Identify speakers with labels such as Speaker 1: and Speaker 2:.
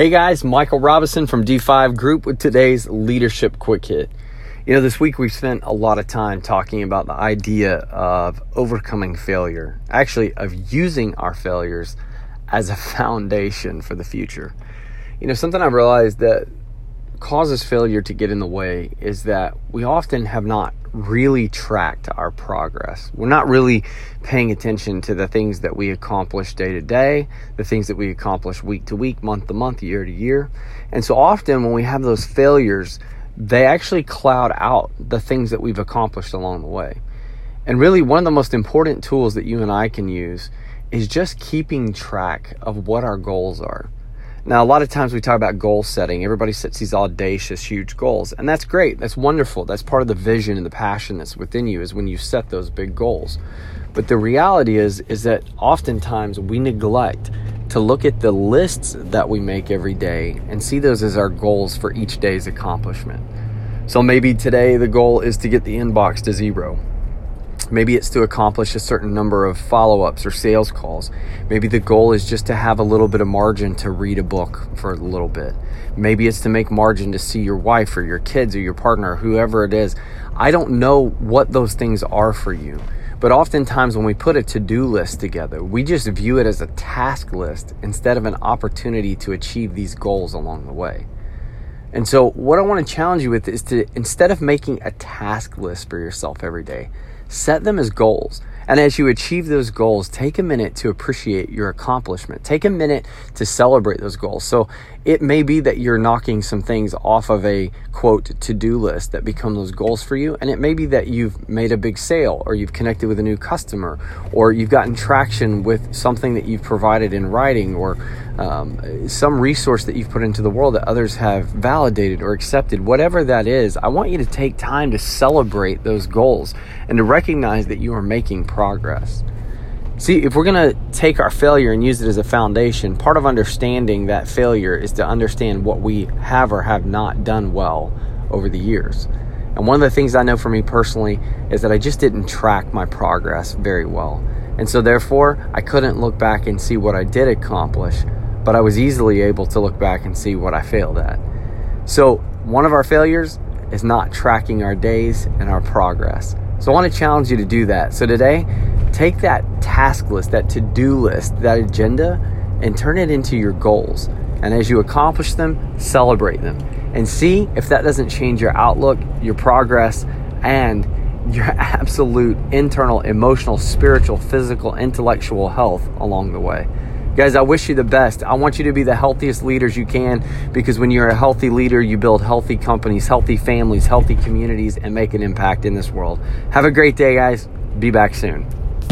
Speaker 1: Hey guys, Michael Robinson from D5 Group with today's Leadership Quick Hit. You know, this week we've spent a lot of time talking about the idea of overcoming failure, actually, of using our failures as a foundation for the future. You know, something I've realized that causes failure to get in the way is that we often have not really tracked our progress. We're not really paying attention to the things that we accomplish day to day, the things that we accomplish week to week, month to month, year to year. And so often when we have those failures, they actually cloud out the things that we've accomplished along the way. And really, one of the most important tools that you and I can use is just keeping track of what our goals are. Now, a lot of times we talk about goal setting. Everybody sets these audacious, huge goals, and that's great. That's wonderful. That's part of the vision and the passion that's within you is when you set those big goals. But the reality is, is that oftentimes we neglect to look at the lists that we make every day and see those as our goals for each day's accomplishment. So maybe today the goal is to get the inbox to zero. Maybe it's to accomplish a certain number of follow ups or sales calls. Maybe the goal is just to have a little bit of margin to read a book for a little bit. Maybe it's to make margin to see your wife or your kids or your partner, or whoever it is. I don't know what those things are for you. But oftentimes, when we put a to do list together, we just view it as a task list instead of an opportunity to achieve these goals along the way. And so, what I want to challenge you with is to instead of making a task list for yourself every day, Set them as goals. And as you achieve those goals, take a minute to appreciate your accomplishment. Take a minute to celebrate those goals. So it may be that you're knocking some things off of a quote to do list that become those goals for you. And it may be that you've made a big sale or you've connected with a new customer or you've gotten traction with something that you've provided in writing or um, some resource that you've put into the world that others have validated or accepted. Whatever that is, I want you to take time to celebrate those goals and to recognize that you are making progress. See, if we're going to take our failure and use it as a foundation, part of understanding that failure is to understand what we have or have not done well over the years. And one of the things I know for me personally is that I just didn't track my progress very well. And so, therefore, I couldn't look back and see what I did accomplish, but I was easily able to look back and see what I failed at. So, one of our failures is not tracking our days and our progress. So, I want to challenge you to do that. So, today, take that task list, that to do list, that agenda, and turn it into your goals. And as you accomplish them, celebrate them. And see if that doesn't change your outlook, your progress, and your absolute internal, emotional, spiritual, physical, intellectual health along the way. Guys, I wish you the best. I want you to be the healthiest leaders you can because when you're a healthy leader, you build healthy companies, healthy families, healthy communities, and make an impact in this world. Have a great day, guys. Be back soon.